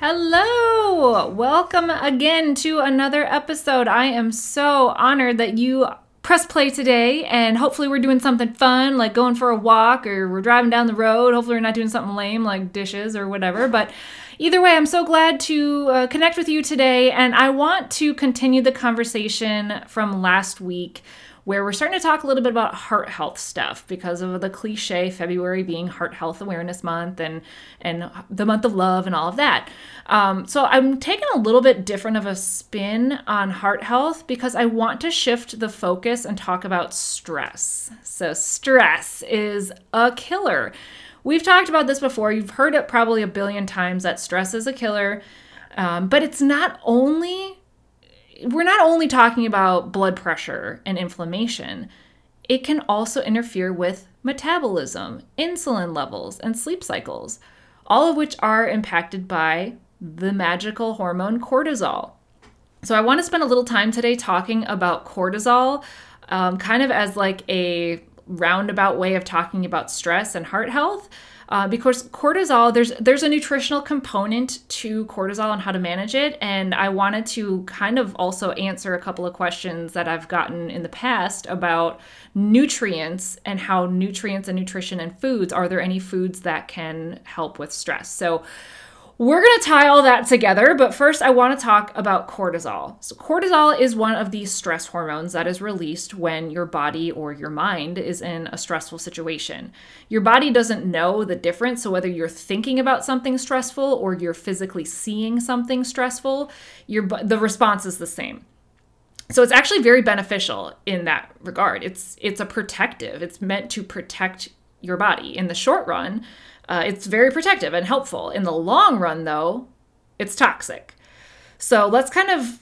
Hello! Welcome again to another episode. I am so honored that you press play today, and hopefully, we're doing something fun like going for a walk or we're driving down the road. Hopefully, we're not doing something lame like dishes or whatever. But either way, I'm so glad to uh, connect with you today, and I want to continue the conversation from last week where we're starting to talk a little bit about heart health stuff because of the cliche February being Heart Health Awareness Month and and the month of love and all of that. Um, so I'm taking a little bit different of a spin on heart health because I want to shift the focus and talk about stress. So stress is a killer. We've talked about this before. You've heard it probably a billion times that stress is a killer. Um, but it's not only we're not only talking about blood pressure and inflammation, it can also interfere with metabolism, insulin levels, and sleep cycles, all of which are impacted by the magical hormone cortisol. So, I want to spend a little time today talking about cortisol, um, kind of as like a roundabout way of talking about stress and heart health uh, because cortisol there's there's a nutritional component to cortisol and how to manage it. And i wanted to kind of also answer a couple of questions that i've gotten in the past about nutrients and how nutrients and nutrition and foods are there any foods that can help with stress? So we're going to tie all that together, but first I want to talk about cortisol. So, cortisol is one of these stress hormones that is released when your body or your mind is in a stressful situation. Your body doesn't know the difference, so whether you're thinking about something stressful or you're physically seeing something stressful, your the response is the same. So it's actually very beneficial in that regard. It's it's a protective. It's meant to protect your body in the short run uh, it's very protective and helpful. In the long run, though, it's toxic. So let's kind of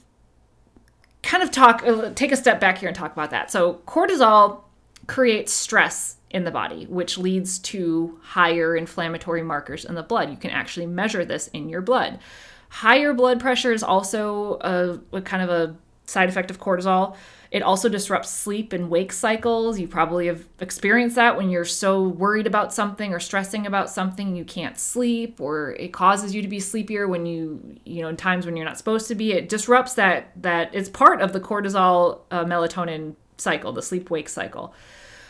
kind of talk uh, take a step back here and talk about that. So cortisol creates stress in the body, which leads to higher inflammatory markers in the blood. You can actually measure this in your blood. Higher blood pressure is also a, a kind of a side effect of cortisol. It also disrupts sleep and wake cycles. You probably have experienced that when you're so worried about something or stressing about something you can't sleep or it causes you to be sleepier when you, you know, in times when you're not supposed to be. It disrupts that that is part of the cortisol uh, melatonin cycle, the sleep wake cycle.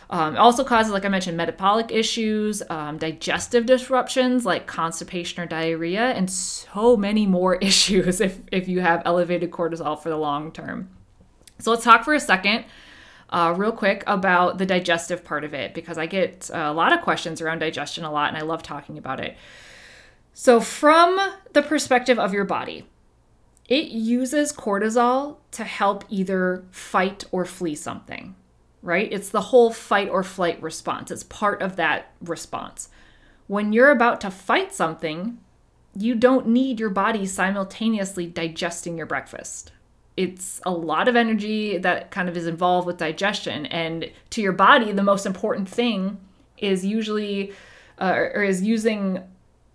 Um, also causes, like I mentioned, metabolic issues, um, digestive disruptions like constipation or diarrhea, and so many more issues if, if you have elevated cortisol for the long term. So let's talk for a second, uh, real quick, about the digestive part of it because I get a lot of questions around digestion a lot and I love talking about it. So, from the perspective of your body, it uses cortisol to help either fight or flee something, right? It's the whole fight or flight response, it's part of that response. When you're about to fight something, you don't need your body simultaneously digesting your breakfast it's a lot of energy that kind of is involved with digestion. And to your body the most important thing is usually uh, or is using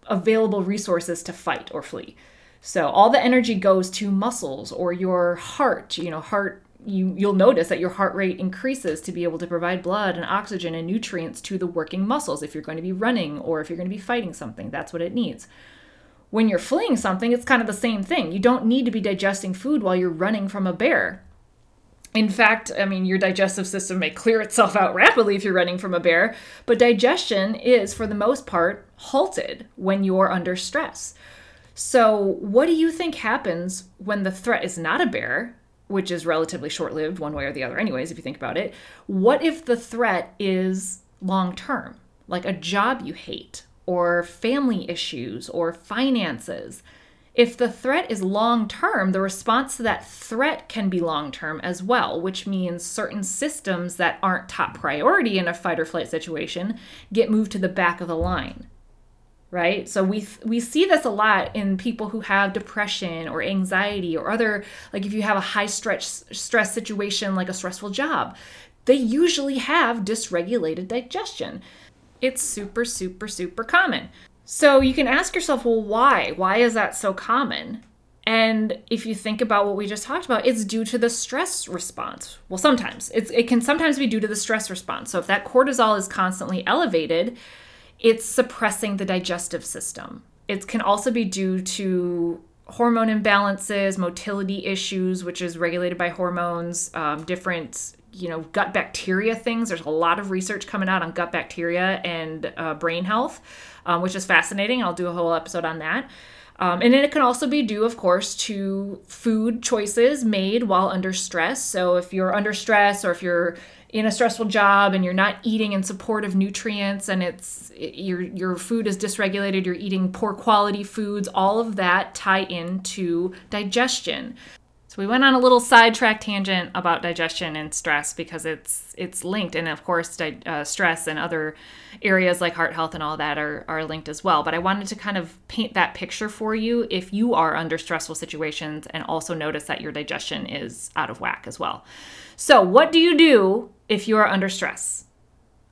available resources to fight or flee. So all the energy goes to muscles or your heart. You know heart you you'll notice that your heart rate increases to be able to provide blood and oxygen and nutrients to the working muscles if you're going to be running or if you're going to be fighting something. That's what it needs when you're fleeing something, it's kind of the same thing. You don't need to be digesting food while you're running from a bear. In fact, I mean, your digestive system may clear itself out rapidly if you're running from a bear, but digestion is, for the most part, halted when you're under stress. So, what do you think happens when the threat is not a bear, which is relatively short lived, one way or the other, anyways, if you think about it? What if the threat is long term, like a job you hate or family issues or finances. If the threat is long term, the response to that threat can be long term as well, which means certain systems that aren't top priority in a fight or flight situation get moved to the back of the line. right? So we we see this a lot in people who have depression or anxiety or other like if you have a high stress stress situation like a stressful job, they usually have dysregulated digestion. It's super super super common. So you can ask yourself, well, why? Why is that so common? And if you think about what we just talked about, it's due to the stress response. Well, sometimes it's, it can sometimes be due to the stress response. So if that cortisol is constantly elevated, it's suppressing the digestive system. It can also be due to hormone imbalances, motility issues, which is regulated by hormones, um, different you know gut bacteria things. There's a lot of research coming out on gut bacteria and uh, brain health, um, which is fascinating. I'll do a whole episode on that. Um, and then it can also be due, of course, to food choices made while under stress. So if you're under stress or if you're in a stressful job and you're not eating in support of nutrients and it's it, your your food is dysregulated you're eating poor quality foods all of that tie into digestion so we went on a little sidetrack tangent about digestion and stress because it's it's linked, and of course, di- uh, stress and other areas like heart health and all that are are linked as well. But I wanted to kind of paint that picture for you if you are under stressful situations, and also notice that your digestion is out of whack as well. So, what do you do if you are under stress?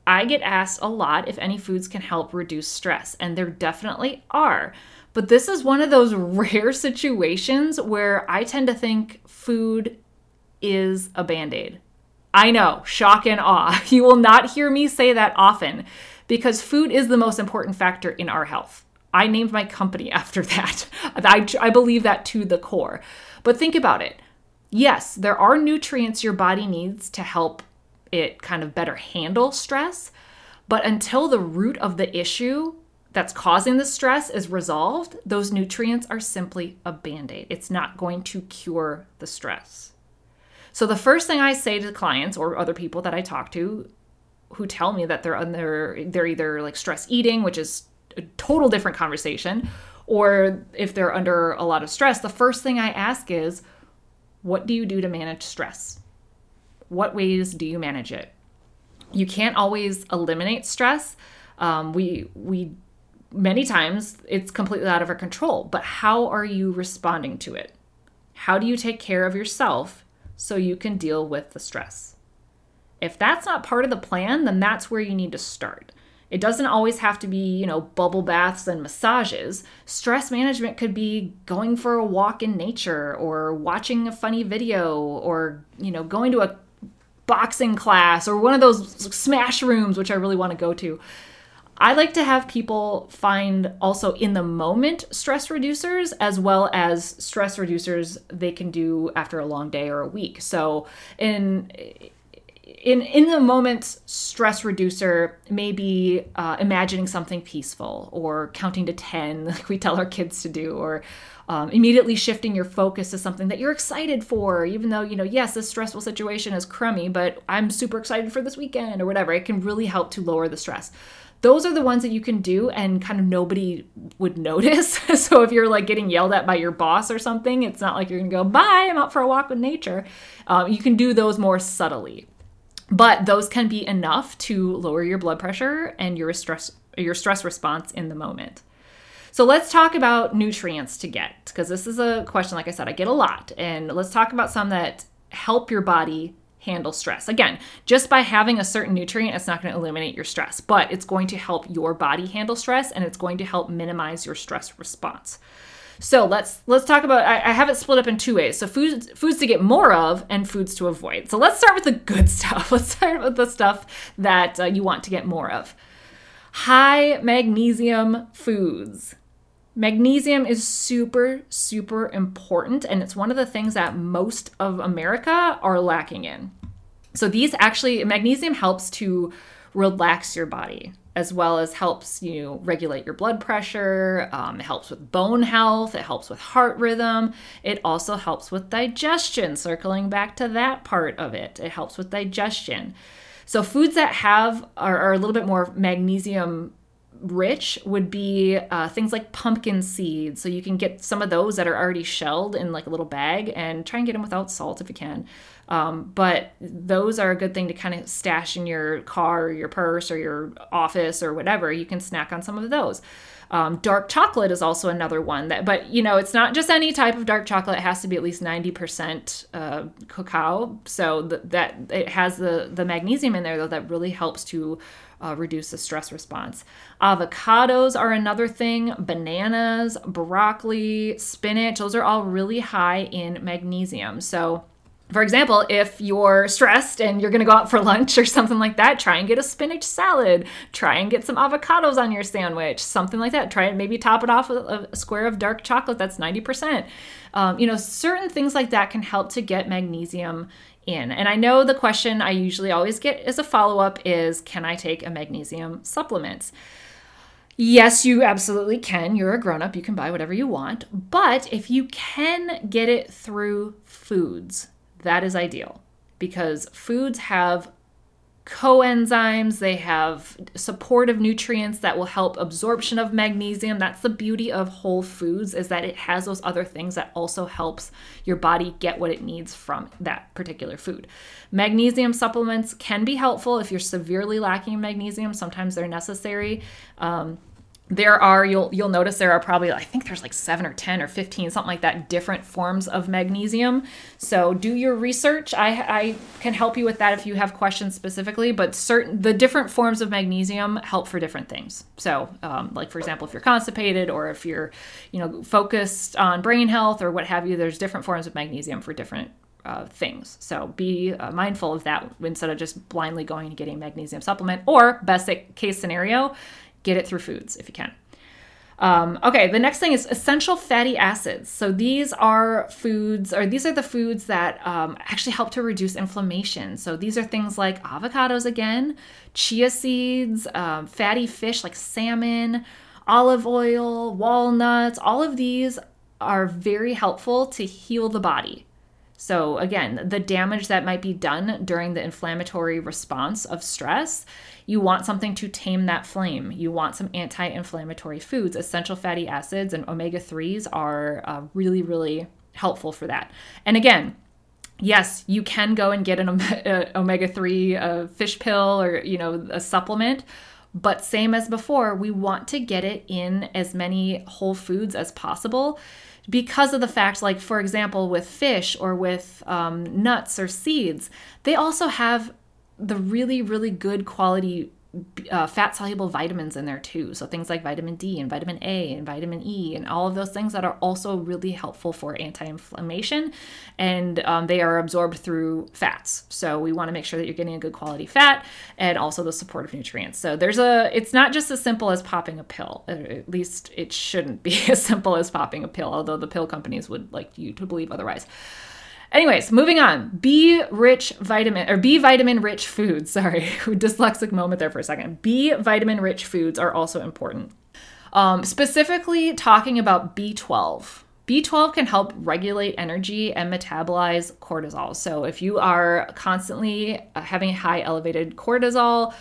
I get asked a lot if any foods can help reduce stress, and there definitely are. But this is one of those rare situations where I tend to think food is a band aid. I know, shock and awe. You will not hear me say that often because food is the most important factor in our health. I named my company after that. I, I believe that to the core. But think about it. Yes, there are nutrients your body needs to help it kind of better handle stress. But until the root of the issue that's causing the stress is resolved, those nutrients are simply a band aid. It's not going to cure the stress. So, the first thing I say to clients or other people that I talk to who tell me that they're under, they're either like stress eating, which is a total different conversation, or if they're under a lot of stress, the first thing I ask is, what do you do to manage stress? What ways do you manage it? You can't always eliminate stress. Um, we we many times it's completely out of our control. But how are you responding to it? How do you take care of yourself so you can deal with the stress? If that's not part of the plan, then that's where you need to start. It doesn't always have to be, you know, bubble baths and massages. Stress management could be going for a walk in nature or watching a funny video or, you know, going to a boxing class or one of those smash rooms, which I really want to go to. I like to have people find also in the moment stress reducers as well as stress reducers they can do after a long day or a week. So in in in the moment stress reducer maybe uh, imagining something peaceful or counting to 10 like we tell our kids to do or um, immediately shifting your focus to something that you're excited for even though you know yes this stressful situation is crummy but i'm super excited for this weekend or whatever it can really help to lower the stress those are the ones that you can do and kind of nobody would notice. so if you're like getting yelled at by your boss or something, it's not like you're gonna go, bye, I'm out for a walk with nature. Um, you can do those more subtly. But those can be enough to lower your blood pressure and your stress your stress response in the moment. So let's talk about nutrients to get because this is a question like I said I get a lot and let's talk about some that help your body handle stress. Again, just by having a certain nutrient, it's not going to eliminate your stress, but it's going to help your body handle stress and it's going to help minimize your stress response. So let's let's talk about. I, I have it split up in two ways. So foods foods to get more of and foods to avoid. So let's start with the good stuff. Let's start with the stuff that uh, you want to get more of. High magnesium foods. Magnesium is super, super important, and it's one of the things that most of America are lacking in. So, these actually, magnesium helps to relax your body as well as helps you regulate your blood pressure. Um, it helps with bone health. It helps with heart rhythm. It also helps with digestion, circling back to that part of it. It helps with digestion. So, foods that have are, are a little bit more magnesium rich would be uh, things like pumpkin seeds. So you can get some of those that are already shelled in like a little bag and try and get them without salt if you can. Um, but those are a good thing to kind of stash in your car or your purse or your office or whatever. You can snack on some of those. Um, dark chocolate is also another one that, but you know, it's not just any type of dark chocolate. It has to be at least 90% uh, cacao. So th- that it has the, the magnesium in there, though, that really helps to uh, reduce the stress response. Avocados are another thing, bananas, broccoli, spinach, those are all really high in magnesium. So, for example, if you're stressed and you're going to go out for lunch or something like that, try and get a spinach salad. Try and get some avocados on your sandwich, something like that. Try and maybe top it off with a square of dark chocolate that's 90%. Um, you know, certain things like that can help to get magnesium in. And I know the question I usually always get as a follow up is Can I take a magnesium supplement? Yes, you absolutely can. You're a grown up, you can buy whatever you want. But if you can get it through foods, that is ideal because foods have coenzymes, they have supportive nutrients that will help absorption of magnesium. That's the beauty of whole foods is that it has those other things that also helps your body get what it needs from that particular food. Magnesium supplements can be helpful if you're severely lacking in magnesium. Sometimes they're necessary. Um, there are you'll you'll notice there are probably I think there's like 7 or 10 or 15 something like that different forms of magnesium. So do your research. I I can help you with that if you have questions specifically, but certain the different forms of magnesium help for different things. So um, like for example, if you're constipated or if you're you know focused on brain health or what have you, there's different forms of magnesium for different uh, things. So be uh, mindful of that instead of just blindly going and getting magnesium supplement. Or best case scenario, get it through foods if you can. Um, okay, the next thing is essential fatty acids. So these are foods, or these are the foods that um, actually help to reduce inflammation. So these are things like avocados again, chia seeds, um, fatty fish like salmon, olive oil, walnuts. All of these are very helpful to heal the body. So, again, the damage that might be done during the inflammatory response of stress, you want something to tame that flame. You want some anti inflammatory foods. Essential fatty acids and omega 3s are uh, really, really helpful for that. And again, yes, you can go and get an omega 3 uh, fish pill or, you know, a supplement. But same as before, we want to get it in as many whole foods as possible because of the fact, like, for example, with fish or with um, nuts or seeds, they also have the really, really good quality uh, fat soluble vitamins in there too. So things like vitamin D and vitamin A and vitamin E and all of those things that are also really helpful for anti inflammation. And um, they are absorbed through fats. So we want to make sure that you're getting a good quality fat and also the supportive nutrients. So there's a, it's not just as simple as popping a pill. At least it shouldn't be as simple as popping a pill, although the pill companies would like you to believe otherwise. Anyways, moving on. B rich vitamin or B vitamin rich foods. Sorry, dyslexic moment there for a second. B vitamin rich foods are also important. Um, specifically, talking about B12. B12 can help regulate energy and metabolize cortisol. So, if you are constantly having high elevated cortisol,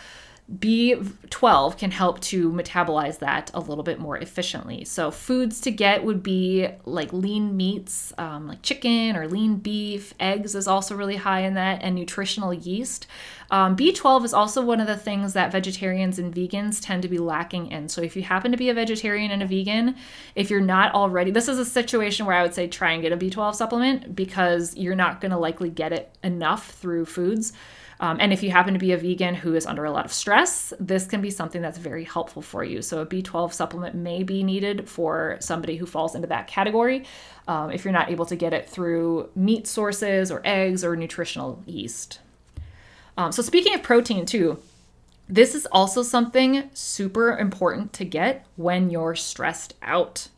B12 can help to metabolize that a little bit more efficiently. So, foods to get would be like lean meats, um, like chicken or lean beef. Eggs is also really high in that, and nutritional yeast. Um, B12 is also one of the things that vegetarians and vegans tend to be lacking in. So, if you happen to be a vegetarian and a vegan, if you're not already, this is a situation where I would say try and get a B12 supplement because you're not going to likely get it enough through foods. Um, and if you happen to be a vegan who is under a lot of stress, this can be something that's very helpful for you. So, a B12 supplement may be needed for somebody who falls into that category um, if you're not able to get it through meat sources or eggs or nutritional yeast. Um, so, speaking of protein, too, this is also something super important to get when you're stressed out.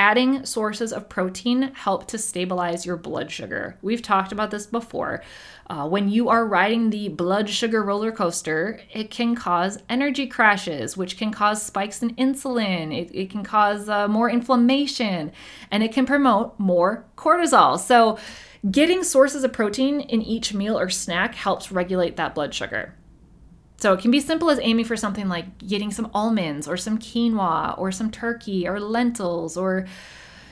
Adding sources of protein help to stabilize your blood sugar. We've talked about this before. Uh, when you are riding the blood sugar roller coaster, it can cause energy crashes, which can cause spikes in insulin. It, it can cause uh, more inflammation and it can promote more cortisol. So, getting sources of protein in each meal or snack helps regulate that blood sugar. So, it can be simple as aiming for something like getting some almonds or some quinoa or some turkey or lentils or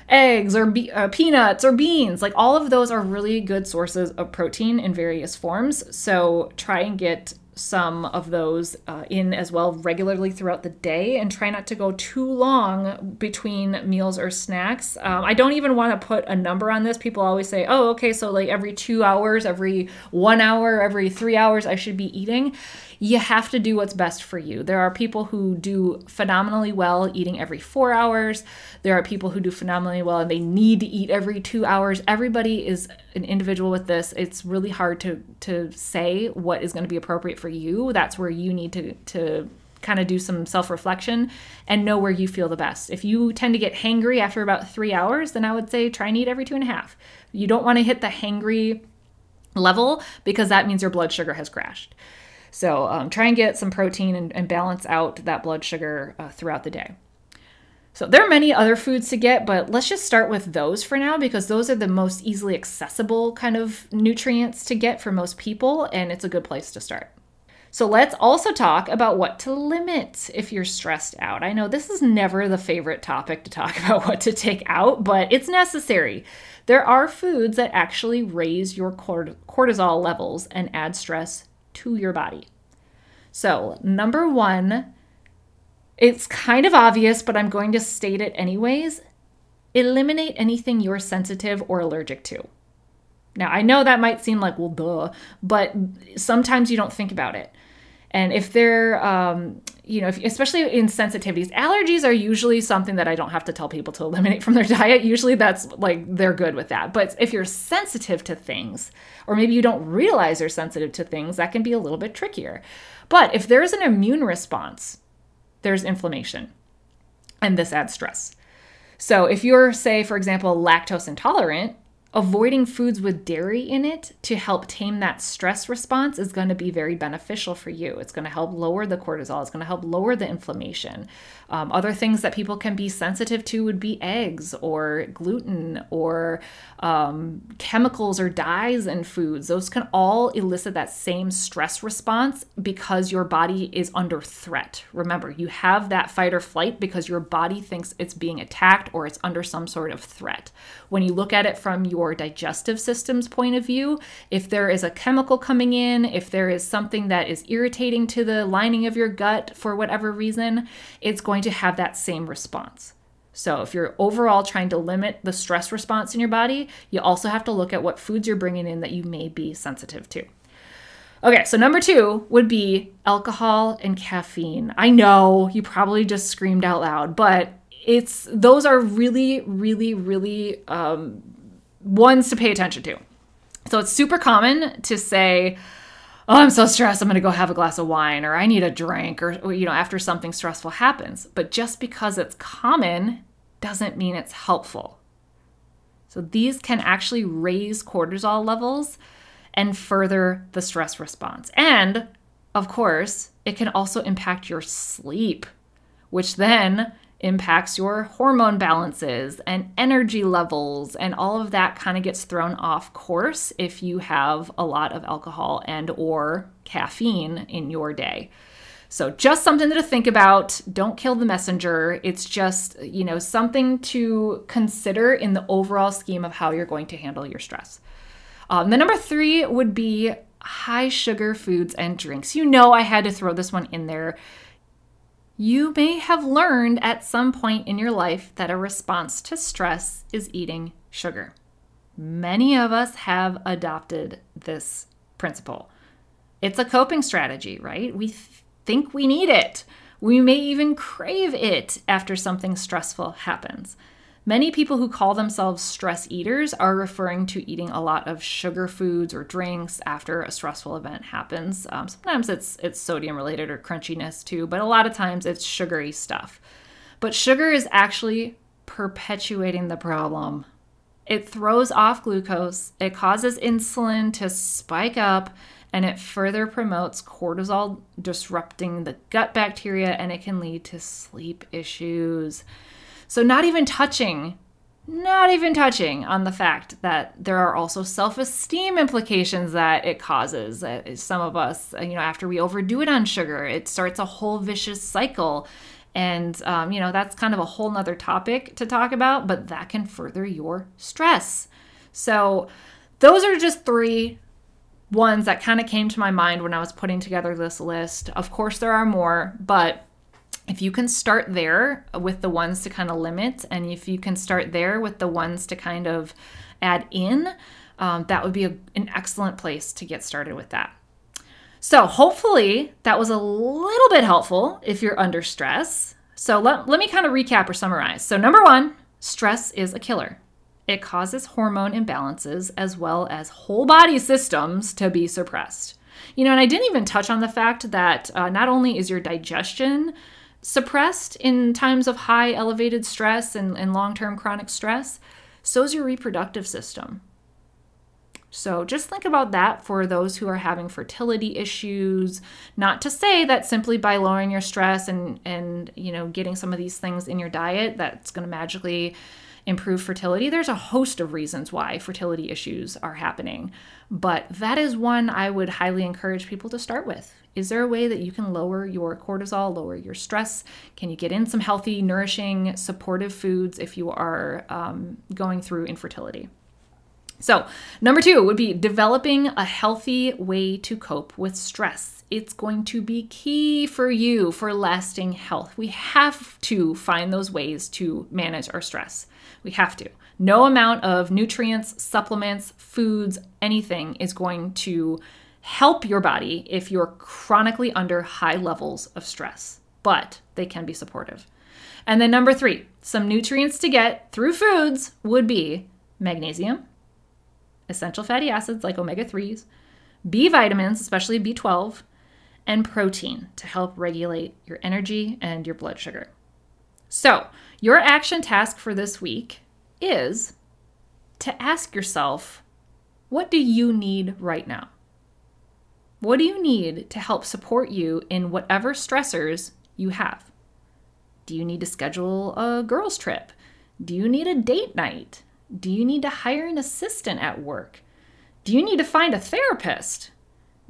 eggs or be- uh, peanuts or beans. Like all of those are really good sources of protein in various forms. So try and get some of those uh, in as well regularly throughout the day and try not to go too long between meals or snacks. Um, I don't even want to put a number on this. People always say, oh, okay, so like every two hours, every one hour, every three hours, I should be eating you have to do what's best for you. There are people who do phenomenally well eating every four hours. There are people who do phenomenally well and they need to eat every two hours. Everybody is an individual with this. It's really hard to to say what is going to be appropriate for you. That's where you need to to kind of do some self reflection and know where you feel the best. If you tend to get hangry after about three hours, then I would say try and eat every two and a half. You don't want to hit the hangry level because that means your blood sugar has crashed. So um, try and get some protein and, and balance out that blood sugar uh, throughout the day. So there are many other foods to get, but let's just start with those for now because those are the most easily accessible kind of nutrients to get for most people, and it's a good place to start. So let's also talk about what to limit if you're stressed out. I know this is never the favorite topic to talk about what to take out, but it's necessary. There are foods that actually raise your cortisol levels and add stress to your body. So, number one, it's kind of obvious, but I'm going to state it anyways. Eliminate anything you're sensitive or allergic to. Now, I know that might seem like, well, duh, but sometimes you don't think about it. And if they're, um, you know, if, especially in sensitivities, allergies are usually something that I don't have to tell people to eliminate from their diet. Usually that's like they're good with that. But if you're sensitive to things, or maybe you don't realize you're sensitive to things, that can be a little bit trickier. But if there's an immune response, there's inflammation, and this adds stress. So if you're, say, for example, lactose intolerant, avoiding foods with dairy in it to help tame that stress response is going to be very beneficial for you. It's going to help lower the cortisol, it's going to help lower the inflammation. Um, other things that people can be sensitive to would be eggs or gluten or um, chemicals or dyes in foods. Those can all elicit that same stress response because your body is under threat. Remember, you have that fight or flight because your body thinks it's being attacked or it's under some sort of threat. When you look at it from your digestive system's point of view, if there is a chemical coming in, if there is something that is irritating to the lining of your gut for whatever reason, it's going to have that same response. So, if you're overall trying to limit the stress response in your body, you also have to look at what foods you're bringing in that you may be sensitive to. Okay, so number two would be alcohol and caffeine. I know you probably just screamed out loud, but it's those are really, really, really um, ones to pay attention to. So it's super common to say, oh, I'm so stressed, I'm going to go have a glass of wine or I need a drink or, or, you know, after something stressful happens. But just because it's common doesn't mean it's helpful. So these can actually raise cortisol levels and further the stress response. And of course, it can also impact your sleep, which then impacts your hormone balances and energy levels and all of that kind of gets thrown off course if you have a lot of alcohol and or caffeine in your day. So just something to think about. Don't kill the messenger. It's just, you know, something to consider in the overall scheme of how you're going to handle your stress. Um, the number three would be high sugar foods and drinks. You know, I had to throw this one in there you may have learned at some point in your life that a response to stress is eating sugar. Many of us have adopted this principle. It's a coping strategy, right? We th- think we need it. We may even crave it after something stressful happens. Many people who call themselves stress eaters are referring to eating a lot of sugar foods or drinks after a stressful event happens. Um, sometimes it's it's sodium related or crunchiness too, but a lot of times it's sugary stuff. But sugar is actually perpetuating the problem. It throws off glucose, it causes insulin to spike up, and it further promotes cortisol disrupting the gut bacteria, and it can lead to sleep issues. So, not even touching, not even touching on the fact that there are also self esteem implications that it causes. Some of us, you know, after we overdo it on sugar, it starts a whole vicious cycle. And, um, you know, that's kind of a whole nother topic to talk about, but that can further your stress. So, those are just three ones that kind of came to my mind when I was putting together this list. Of course, there are more, but if you can start there with the ones to kind of limit, and if you can start there with the ones to kind of add in, um, that would be a, an excellent place to get started with that. So, hopefully, that was a little bit helpful if you're under stress. So, let, let me kind of recap or summarize. So, number one, stress is a killer. It causes hormone imbalances as well as whole body systems to be suppressed. You know, and I didn't even touch on the fact that uh, not only is your digestion suppressed in times of high elevated stress and, and long term chronic stress, so is your reproductive system. So just think about that for those who are having fertility issues. Not to say that simply by lowering your stress and and you know getting some of these things in your diet that's going to magically improve fertility. There's a host of reasons why fertility issues are happening, but that is one I would highly encourage people to start with. Is there a way that you can lower your cortisol, lower your stress? Can you get in some healthy, nourishing, supportive foods if you are um, going through infertility? So, number two would be developing a healthy way to cope with stress. It's going to be key for you for lasting health. We have to find those ways to manage our stress. We have to. No amount of nutrients, supplements, foods, anything is going to help your body if you're chronically under high levels of stress, but they can be supportive. And then, number three, some nutrients to get through foods would be magnesium, essential fatty acids like omega 3s, B vitamins, especially B12, and protein to help regulate your energy and your blood sugar. So, your action task for this week is to ask yourself what do you need right now? What do you need to help support you in whatever stressors you have? Do you need to schedule a girls' trip? Do you need a date night? Do you need to hire an assistant at work? Do you need to find a therapist?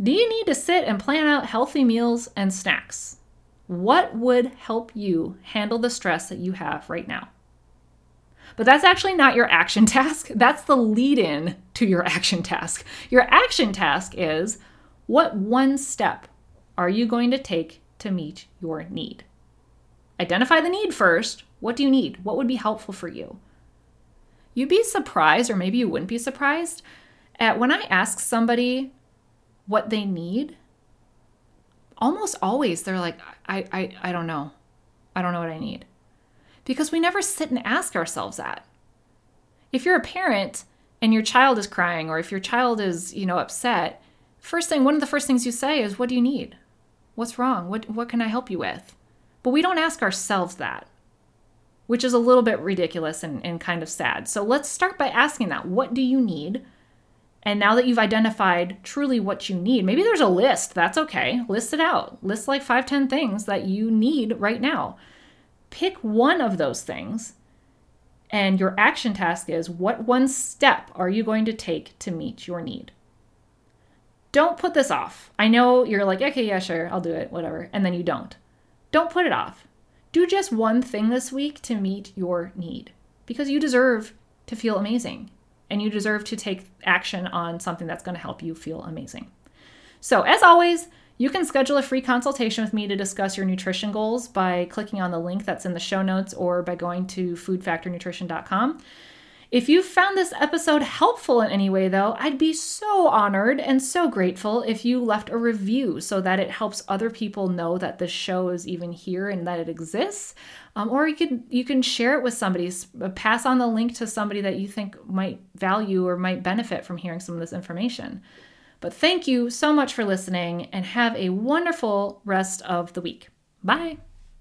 Do you need to sit and plan out healthy meals and snacks? What would help you handle the stress that you have right now? But that's actually not your action task. That's the lead in to your action task. Your action task is what one step are you going to take to meet your need? Identify the need first. What do you need? What would be helpful for you? You'd be surprised, or maybe you wouldn't be surprised, at when I ask somebody what they need, almost always they're like, I, I, I don't know. I don't know what I need. Because we never sit and ask ourselves that. If you're a parent and your child is crying, or if your child is, you know, upset, first thing, one of the first things you say is, What do you need? What's wrong? What, what can I help you with? But we don't ask ourselves that which is a little bit ridiculous and, and kind of sad. So let's start by asking that what do you need? And now that you've identified truly what you need, maybe there's a list. That's okay. List it out. List like five, ten things that you need right now. Pick one of those things. And your action task is what one step are you going to take to meet your need? Don't put this off. I know you're like, okay, yeah, sure, I'll do it, whatever. And then you don't. Don't put it off. Do just one thing this week to meet your need because you deserve to feel amazing and you deserve to take action on something that's going to help you feel amazing. So, as always, you can schedule a free consultation with me to discuss your nutrition goals by clicking on the link that's in the show notes or by going to foodfactornutrition.com. If you found this episode helpful in any way, though, I'd be so honored and so grateful if you left a review so that it helps other people know that the show is even here and that it exists. Um, or you can you can share it with somebody, uh, pass on the link to somebody that you think might value or might benefit from hearing some of this information. But thank you so much for listening and have a wonderful rest of the week. Bye.